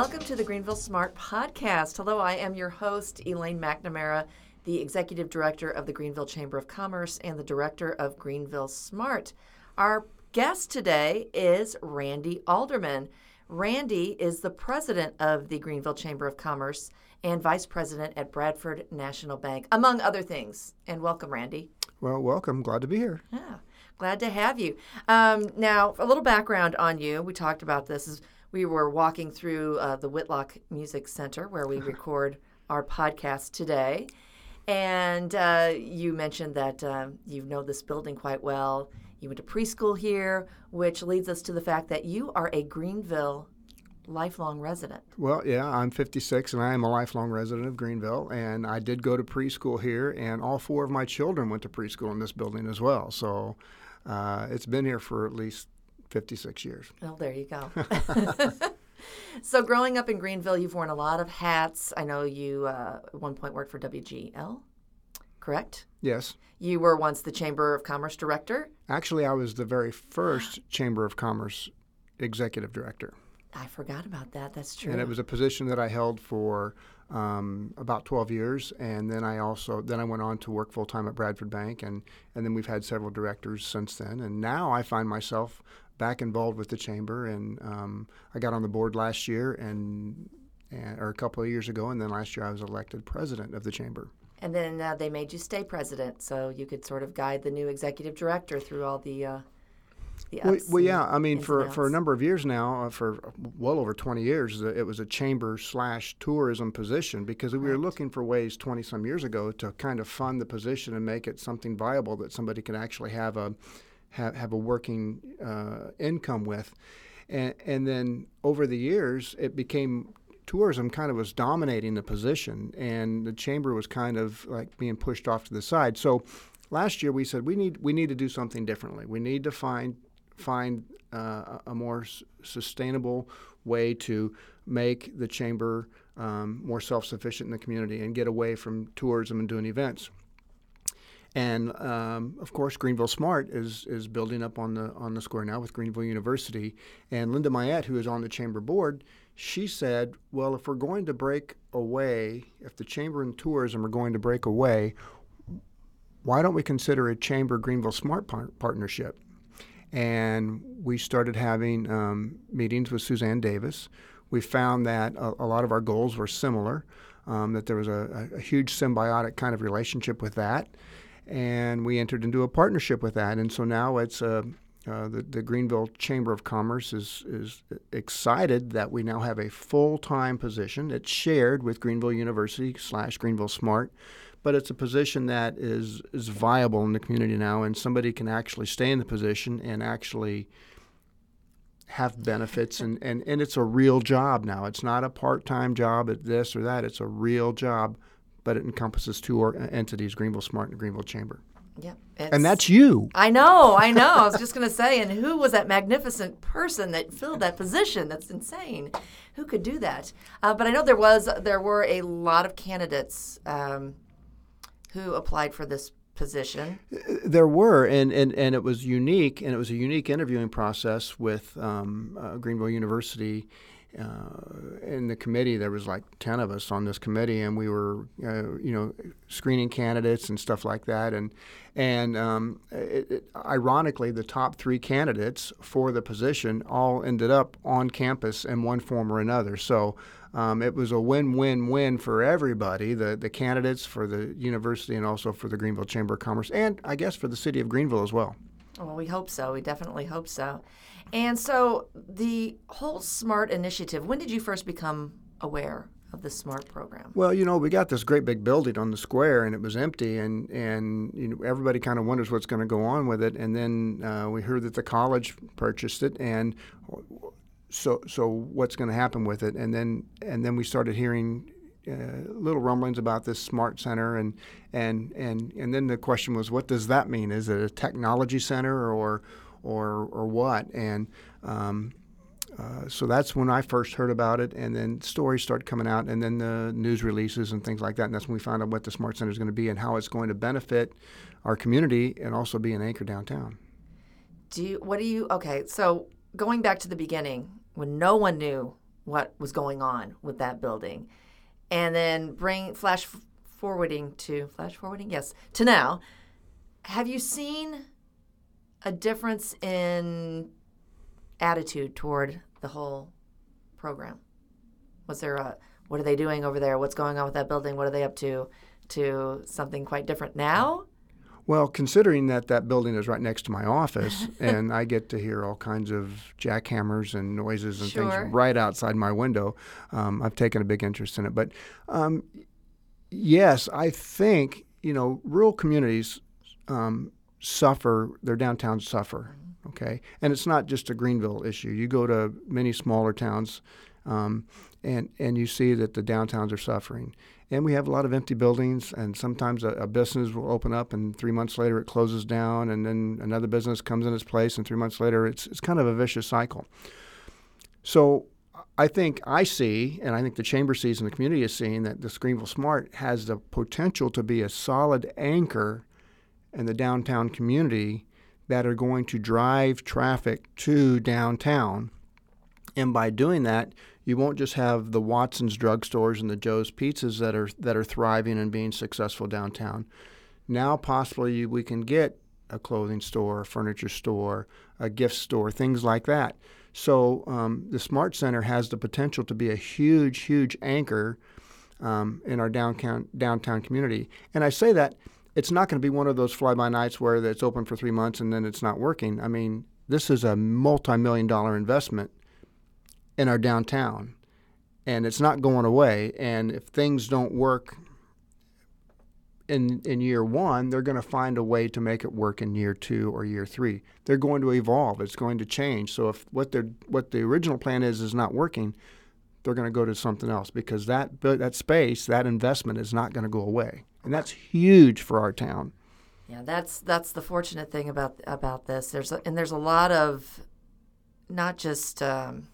Welcome to the Greenville Smart Podcast. Hello, I am your host, Elaine McNamara, the Executive Director of the Greenville Chamber of Commerce and the Director of Greenville Smart. Our guest today is Randy Alderman. Randy is the president of the Greenville Chamber of Commerce and vice president at Bradford National Bank, among other things. And welcome, Randy. Well, welcome. Glad to be here. Yeah, glad to have you. Um, now, a little background on you. We talked about this. Is we were walking through uh, the Whitlock Music Center where we record our podcast today. And uh, you mentioned that uh, you know this building quite well. You went to preschool here, which leads us to the fact that you are a Greenville lifelong resident. Well, yeah, I'm 56 and I am a lifelong resident of Greenville. And I did go to preschool here, and all four of my children went to preschool in this building as well. So uh, it's been here for at least 56 years. Oh, there you go. so, growing up in Greenville, you've worn a lot of hats. I know you uh, at one point worked for WGEL, correct? Yes. You were once the Chamber of Commerce director. Actually, I was the very first Chamber of Commerce executive director. I forgot about that. That's true. And it was a position that I held for um, about 12 years, and then I also then I went on to work full time at Bradford Bank, and and then we've had several directors since then, and now I find myself back involved with the chamber, and um, I got on the board last year, and, and or a couple of years ago, and then last year I was elected president of the chamber. And then uh, they made you stay president, so you could sort of guide the new executive director through all the. Uh, well, well, yeah. I mean, for, for a number of years now, uh, for well over 20 years, it was a chamber slash tourism position because we were looking for ways 20 some years ago to kind of fund the position and make it something viable that somebody could actually have a have, have a working uh, income with. And, and then over the years, it became tourism kind of was dominating the position, and the chamber was kind of like being pushed off to the side. So last year we said we need we need to do something differently. We need to find find uh, a more s- sustainable way to make the chamber um, more self-sufficient in the community and get away from tourism and doing events. And um, of course, Greenville Smart is is building up on the on the square now with Greenville University. And Linda Mayette, who is on the chamber board, she said, "Well, if we're going to break away, if the chamber and tourism are going to break away, why don't we consider a chamber Greenville Smart par- partnership?" And we started having um, meetings with Suzanne Davis. We found that a, a lot of our goals were similar. Um, that there was a, a, huge symbiotic kind of relationship with that and we entered into a partnership with that. And so now it's uh, uh, the, the Greenville Chamber of Commerce is, is excited that we now have a full time position. It's shared with Greenville University slash Greenville Smart, but it's a position that is, is viable in the community now, and somebody can actually stay in the position and actually have benefits and, and, and it's a real job now. It's not a part time job at this or that. It's a real job but it encompasses two or, entities Greenville Smart and Greenville Chamber. Yep. And that's you. I know, I know. I was just going to say, and who was that magnificent person that filled that position? That's insane. Who could do that? Uh, but I know there was, there were a lot of candidates um, who applied for this position. There were, and, and, and it was unique, and it was a unique interviewing process with um, uh, Greenville University uh, in the committee, there was like 10 of us on this committee, and we were, uh, you know, screening candidates and stuff like that. And, and um, it, it, ironically, the top three candidates for the position all ended up on campus in one form or another. So um, it was a win-win-win for everybody, the, the candidates for the university and also for the Greenville Chamber of Commerce, and I guess for the city of Greenville as well. Well, we hope so. We definitely hope so. And so the whole SMART initiative, when did you first become aware of the SMART program? Well, you know, we got this great big building on the square, and it was empty, and and you know, everybody kind of wonders what's going to go on with it. And then uh, we heard that the college purchased it, and so so what's going to happen with it? And then and then we started hearing. Uh, little rumblings about this smart center and and and and then the question was what does that mean is it a technology center or or or what. And um, uh, so that's when I first heard about it, and then stories start coming out, and then the news releases and things like that. And that's when we found out what the Smart Center is going to be and how it's going to benefit our community and also be an anchor downtown. Do you, what do you? Okay, so going back to the beginning, when no one knew what was going on with that building, and then bring flash forwarding to flash forwarding, yes, to now. Have you seen a difference in attitude toward the whole program? Was there a what are they doing over there? What's going on with that building? What are they up to? To something quite different now? Well, considering that that building is right next to my office, and I get to hear all kinds of jackhammers and noises and sure. things right outside my window, um, I've taken a big interest in it. But um, yes, I think you know rural communities um, suffer. Their downtowns suffer. Okay, and it's not just a Greenville issue. You go to many smaller towns, um, and and you see that the downtowns are suffering. And we have a lot of empty buildings, and sometimes a, a, business will open up, and three months later it closes down, and then another business comes in its place, and three months later it's it's kind of a vicious cycle. So I think I see, and I think the chamber sees, and the community is seeing that the Greenville Smart has the potential to be a solid anchor in the downtown community that are going to drive traffic to downtown. And by doing that, you won't just have the Watson's drugstores and the Joe's pizzas that are that are thriving and being successful downtown. Now, possibly we can get a clothing store, a furniture store, a gift store, things like that. So um, the Smart Center has the potential to be a huge, huge anchor um, in our downtown downtown community. And I say that it's not going to be one of those fly by nights where it's open for three months and then it's not working. I mean, this is a multi million dollar investment in our downtown, and it's not going away. And if things don't work in in year one, they're going to find a way to make it work in year two or year three. They're going to evolve. It's going to change. So if what they what the original plan is is not working, they're going to go to something else because that that space, that investment is not going to go away, and that's huge for our town. Yeah, that's that's the fortunate thing about about this. There's a, and there's a lot of not just. Um,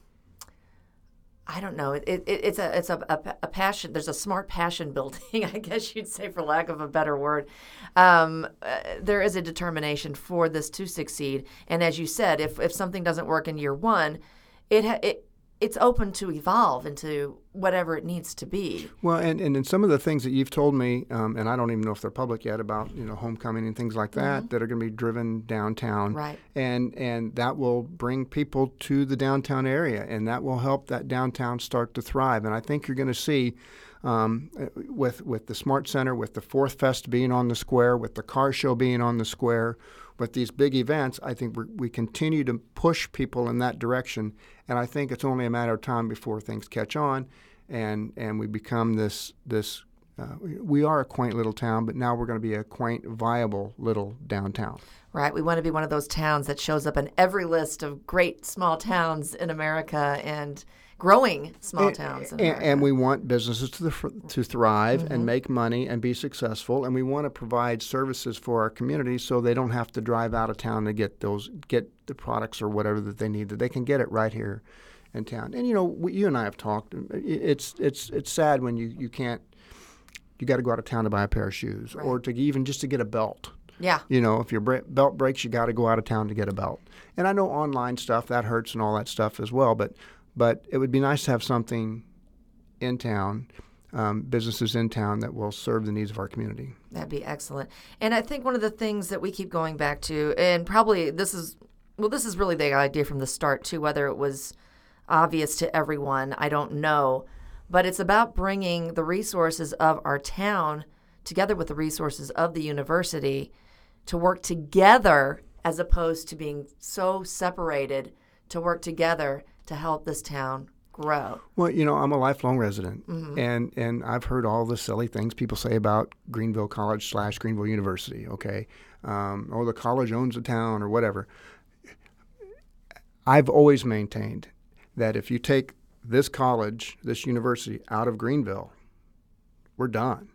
I don't know. It, it, it's a it's a, a, a, passion. There's a smart passion building, I guess you'd say, for lack of a better word. Um, uh, there is a determination for this to succeed, and as you said, if if something doesn't work in year one, it it it's open to evolve into whatever it needs to be. Well, and, and in some of the things that you've told me, um, and I don't even know if they're public yet about you know homecoming and things like that mm-hmm. that are going to be driven downtown, right? And and that will bring people to the downtown area, and that will help that downtown start to thrive. And I think you're going to see. Um, with with the Smart Center, with the Fourth Fest being on the square, with the car show being on the square, with these big events, I think we continue to push people in that direction, and I think it's only a matter of time before things catch on, and and we become this this. Uh, we are a quaint little town, but now we're going to be a quaint, viable little downtown. Right. We want to be one of those towns that shows up in every list of great small towns in America, and growing small towns. And, and, we want businesses to, to thrive mm-hmm. and make money and be successful. And we want to provide services for our community so they don't have to drive out of town to get those get the products or whatever that they need. That they can get it right here in town. And you know, we, you and I have talked. It's it's it's sad when you you can't. You got to go out of town to buy a pair of shoes, right. or to even just to get a belt. Yeah. You know, if your belt breaks, you got to go out of town to get a belt. And I know online stuff that hurts and all that stuff as well, but but it would be nice to have something in town, um, businesses in town that will serve the needs of our community. That'd be excellent. And I think one of the things that we keep going back to, and probably this is, well, this is really the idea from the start too, whether it was obvious to everyone, I don't know. But it's about bringing the resources of our town together with the resources of the university to work together as opposed to being so separated to work together to help this town grow? Well, you know, I'm a lifelong resident, mm-hmm. and and I've heard all the silly things people say about Greenville College slash Greenville University. Okay, um, or oh, the college owns the town or whatever. I've always maintained that if you take this college, this university out of Greenville, we're done.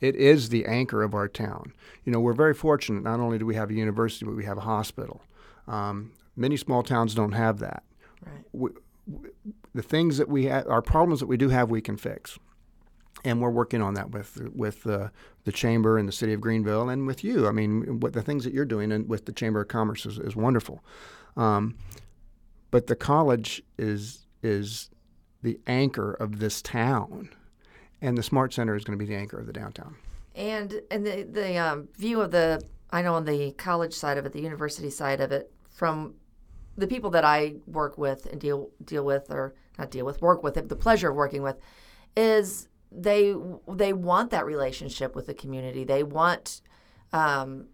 It is the anchor of our town. You know, we're very fortunate. Not only do we have a university, but we have a hospital. Um, many small towns don't have that. Right. We, the things that we have, our problems that we do have, we can fix, and we're working on that with with uh, the chamber and the city of Greenville, and with you. I mean, what the things that you're doing and with the Chamber of Commerce is, is wonderful. Um, but the college is is the anchor of this town, and the Smart Center is going to be the anchor of the downtown. And and the the um, view of the I know on the college side of it, the university side of it, from the people that I work with and deal deal with, or not deal with, work with, the pleasure of working with, is they they want that relationship with the community. They want um,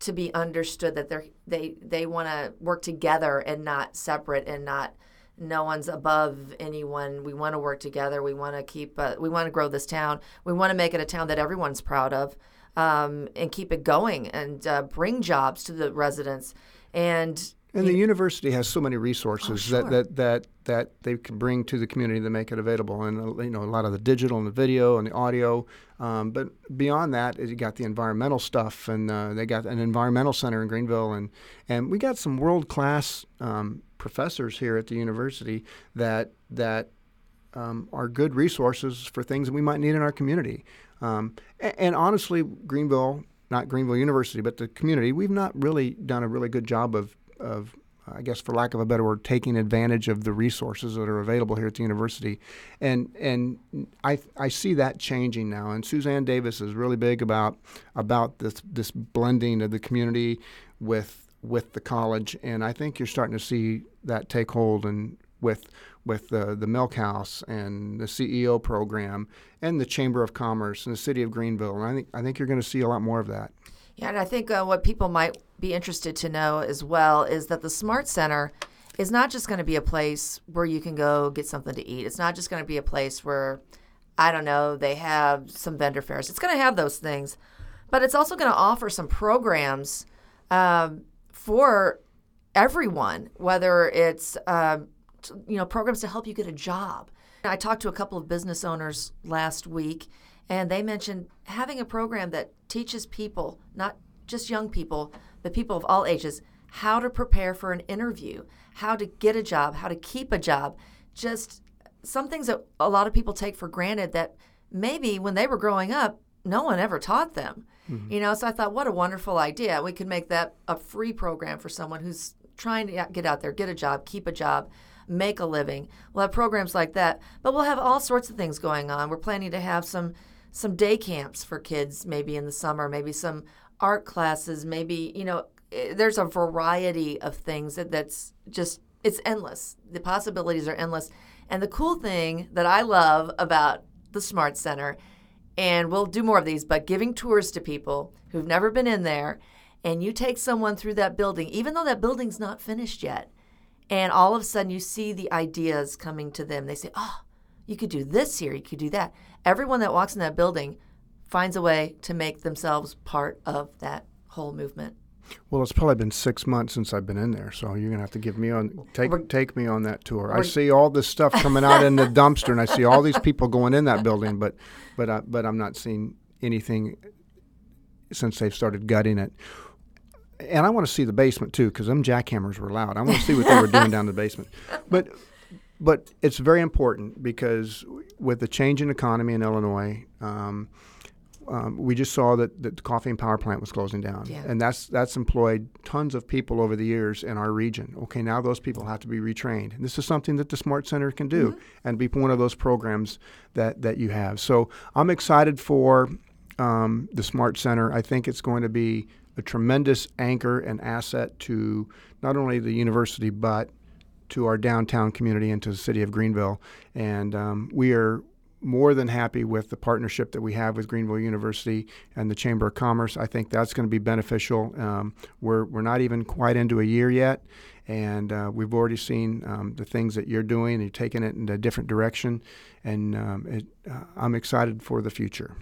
to be understood that they're they they want to work together and not separate and not no one's above anyone. We want to work together. We want to keep uh, we want to grow this town. We want to make it a town that everyone's proud of. Um, and keep it going and uh, bring jobs to the residents and and the university has so many resources oh, sure. that, that, that, that they can bring to the community to make it available. And, uh, you know, a lot of the digital and the video and the audio. Um, but beyond that, you got the environmental stuff. And uh, they got an environmental center in Greenville. And, and we got some world-class um, professors here at the university that, that um, are good resources for things that we might need in our community. Um, and, and honestly, Greenville not Greenville University, but the community, we've not really done a really good job of of I guess for lack of a better word, taking advantage of the resources that are available here at the university, and and I I see that changing now. And Suzanne Davis is really big about about this this blending of the community with with the college, and I think you're starting to see that take hold and with with the the Milk House and the CEO program and the Chamber of Commerce and the City of Greenville, and I think I think you're going to see a lot more of that. Yeah, and I think uh, what people might be interested to know as well is that the Smart Center is not just going to be a place where you can go get something to eat. It's not just going to be a place where, I don't know, they have some vendor fairs. It's going to have those things, but it's also going to offer some programs um, for everyone, whether it's uh, you know programs to help you get a job. I talked to a couple of business owners last week, and they mentioned having a program that teaches people, not just young people, but people of all ages, how to prepare for an interview, how to get a job, how to keep a job. Just some things that a lot of people take for granted that maybe when they were growing up, no one ever taught them. Mm-hmm. You know, so I thought, what a wonderful idea. We could make that a free program for someone who's trying to get out there, get a job, keep a job, make a living. We'll have programs like that, but we'll have all sorts of things going on. We're planning to have some some day camps for kids maybe in the summer, maybe some art classes, maybe, you know, eh, there's a variety of things that, that's just it's endless. The possibilities are endless. And the cool thing that I love about the Smart Center, and we'll do more of these, but giving tours to people who've never been in there, and you take someone through that building, even though that building's not finished yet, and all of a sudden you see the ideas coming to them. They say, Oh, you could do this here, you could do that. Everyone that walks in that building finds a way to make themselves part of that whole movement. Well, it's probably been six months since I've been in there, so you're gonna have to give me on take we're, take me on that tour. I see all this stuff coming out in the dumpster, and I see all these people going in that building, but but I, but I'm not seeing anything since they've started gutting it. And I want to see the basement too, because them jackhammers were loud. I want to see what they were doing down the basement. But but it's very important because with the change in economy in Illinois. Um, um, we just saw that, that the Coffeen power plant was closing down, yeah. and that's that's employed tons of people over the years in our region. Okay, now those people have to be retrained. And this is something that the Smart Center can do, mm-hmm. and be one of those programs that that you have. So I'm excited for um, the Smart Center. I think it's going to be a tremendous anchor and asset to not only the university but to our downtown community and to the city of Greenville. And um, we are more than happy with the partnership that we have with Greenville University and the Chamber of Commerce. I think that's going to be beneficial. Um, we're, we're not even quite into a year yet, and uh, we've already seen um, the things that you're doing you're taking it in a different direction, and um, it, uh, I'm excited for the future.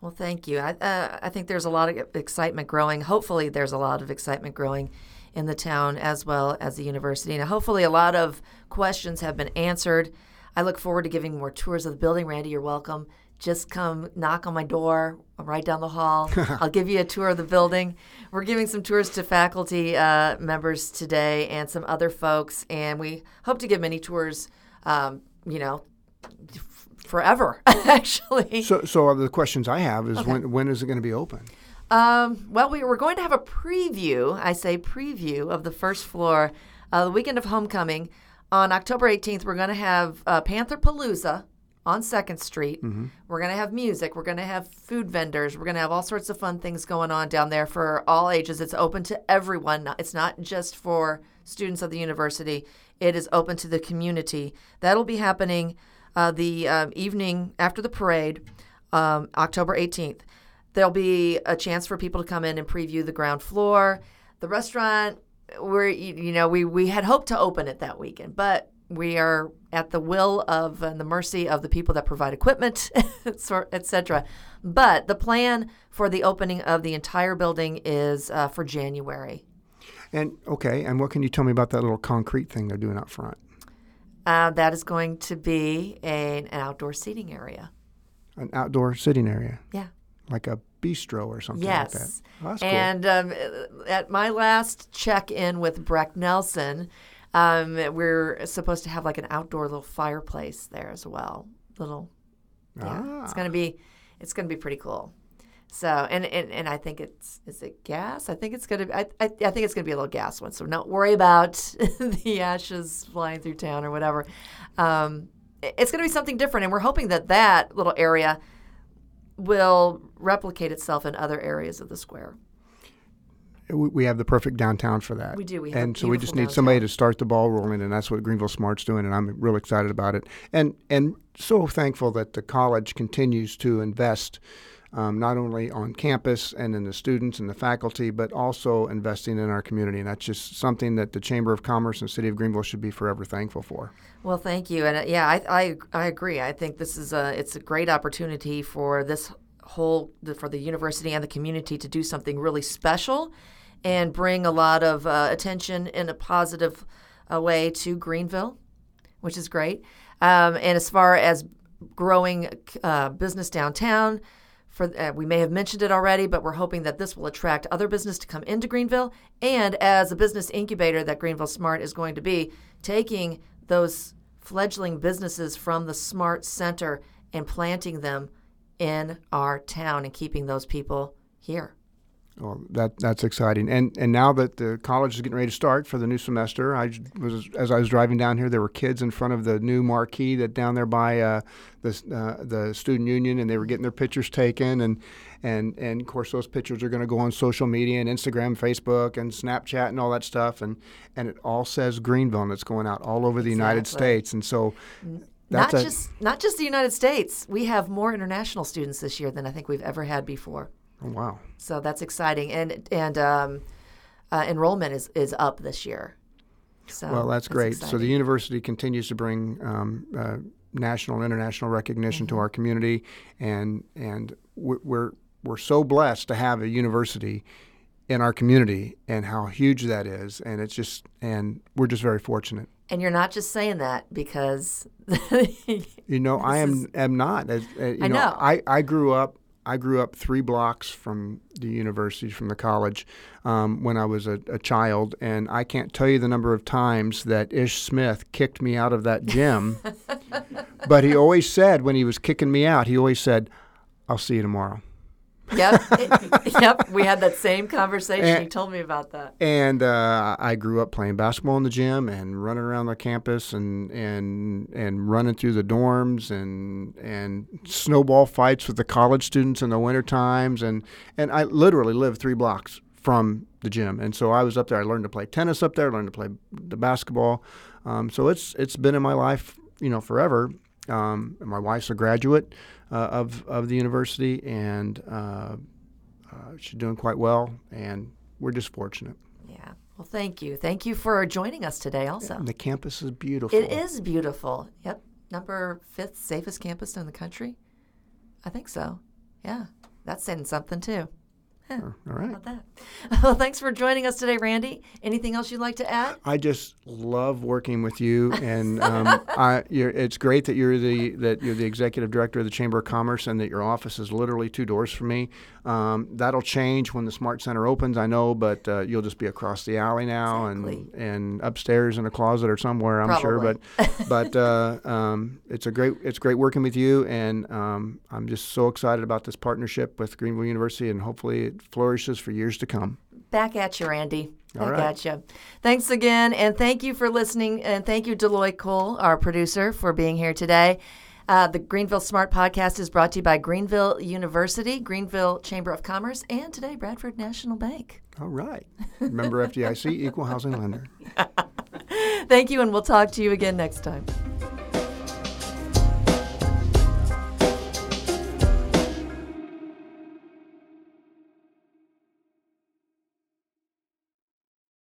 Well, thank you. I, uh, I think there's a lot of excitement growing. Hopefully, there's a lot of excitement growing in the town as well as the university. And hopefully, a lot of questions have been answered. I look forward to giving more tours of the building. Randy, you're welcome. Just come knock on my door. I'm right down the hall. I'll give you a tour of the building. We're giving some tours to faculty uh, members today and some other folks, and we hope to give many tours. Um, you know, forever, actually. So, so the questions I have is okay. when when is it going to be open? Um, well, we, we're going to have a preview. I say preview of the first floor, uh, the weekend of homecoming on October 18th, we're going to have uh, Panther Palooza on Second Street. Mm-hmm. We're going to have music. We're going to have food vendors. We're going to have all sorts of fun things going on down there for all ages. It's open to everyone. It's not just for students of the university. It is open to the community. That'll be happening uh, the um, evening after the parade, um, October 18th. There'll be a chance for people to come in and preview the ground floor. The restaurant, we're you know we we had hoped to open it that weekend, but we are at the will of and the mercy of the people that provide equipment, etc. But the plan for the opening of the entire building is uh, for January. And okay, and what can you tell me about that little concrete thing they're doing out front? Uh, that is going to be a, an outdoor seating area. An outdoor sitting area. Yeah. Like a bistro or something yes. like that. Oh, that's and cool. um, at my last check in with Breck Nelson, um, we're supposed to have like an outdoor little fireplace there as well. Little, yeah, ah. it's gonna be, it's gonna be pretty cool. So, and, and and I think it's is it gas? I think it's gonna. I I, I think it's gonna be a little gas one. So don't worry about the ashes flying through town or whatever. Um, it's gonna be something different, and we're hoping that that little area will replicate itself in other areas of the square. We have the perfect downtown for that. We do. We and so we just need downtown. somebody to start the ball rolling, and that's what Greenville Smart's doing, and I'm real excited about it. And and so thankful that the college continues to invest um, not only on campus and in the students and the faculty, but also investing in our community. And that's just something that the Chamber of Commerce and City of Greenville should be forever thankful for. Well, thank you, and uh, yeah, I, I I agree. I think this is a it's a great opportunity for this whole for the university and the community to do something really special and bring a lot of uh, attention in a positive uh, way to Greenville, which is great. Um, and as far as growing uh, business downtown, for uh, we may have mentioned it already, but we're hoping that this will attract other business to come into Greenville. And as a business incubator that Greenville Smart is going to be, taking those fledgling businesses from the Smart Center and planting them in our town and keeping those people here. Well, that that's exciting, and and now that the college is getting ready to start for the new semester, I was as I was driving down here, there were kids in front of the new marquee that down there by uh, the uh, the student union, and they were getting their pictures taken, and and and of course those pictures are going to go on social media and Instagram, Facebook, and Snapchat, and all that stuff, and and it all says Greenville, and it's going out all over the exactly. United States, and so. Not a, just not just the United States. We have more international students this year than I think we've ever had before. Oh, wow! So that's exciting, and and um, uh, enrollment is is up this year. So well, that's, that's great. Exciting. So the university continues to bring um, uh, national and international recognition mm-hmm. to our community, and and we're we're so blessed to have a university in our community, and how huge that is, and it's just and we're just very fortunate. And you're not just saying that because you know I am is, am not. As, uh, you I know, know. I I grew up I grew up three blocks from the university, from the college, um, when I was a, a, child, and I can't tell you the number of times that Ish Smith kicked me out of that gym. but he always said, when he was kicking me out, he always said, "I'll see you tomorrow." Yep, it, yep. We had that same conversation. And, he told me about that. And uh, I grew up playing basketball in the gym and running around the campus and and and running through the dorms and and snowball fights with the college students in the winter times and and I literally lived three blocks from the gym. And so I was up there. I learned to play tennis up there. Learned to play the basketball. Um, so it's it's been in my life, you know, forever. Um, my wife's a graduate of of the university, and uh, uh, she's doing quite well. And we're just fortunate. Yeah. Well, thank you. Thank you for joining us today. Also, and the campus is beautiful. It is beautiful. Yep. Number fifth safest campus in the country. I think so. Yeah. That's saying something too. Huh. All right. About that? Well, thanks for joining us today, Randy. Anything else you'd like to add? I just love working with you, and um, I, it's great that you're the that you're the executive director of the Chamber of Commerce, and that your office is literally two doors from me. Um, that'll change when the Smart Center opens, I know, but uh, you'll just be across the alley now, exactly. and and upstairs in a closet or somewhere, I'm Probably. sure. But but uh, um, it's a great it's great working with you, and um, I'm just so excited about this partnership with Greenville University, and hopefully flourishes for years to come. Back at you, Randy. All I right. gotcha. Thanks again, and thank you for listening, and thank you, Deloy Cole, our producer, for being here today. Uh, the Greenville Smart Podcast is brought to you by Greenville University, Greenville Chamber of Commerce, and today Bradford National Bank. All right. Remember FDIC, equal housing lender. Thank you, and we'll talk to you again next time.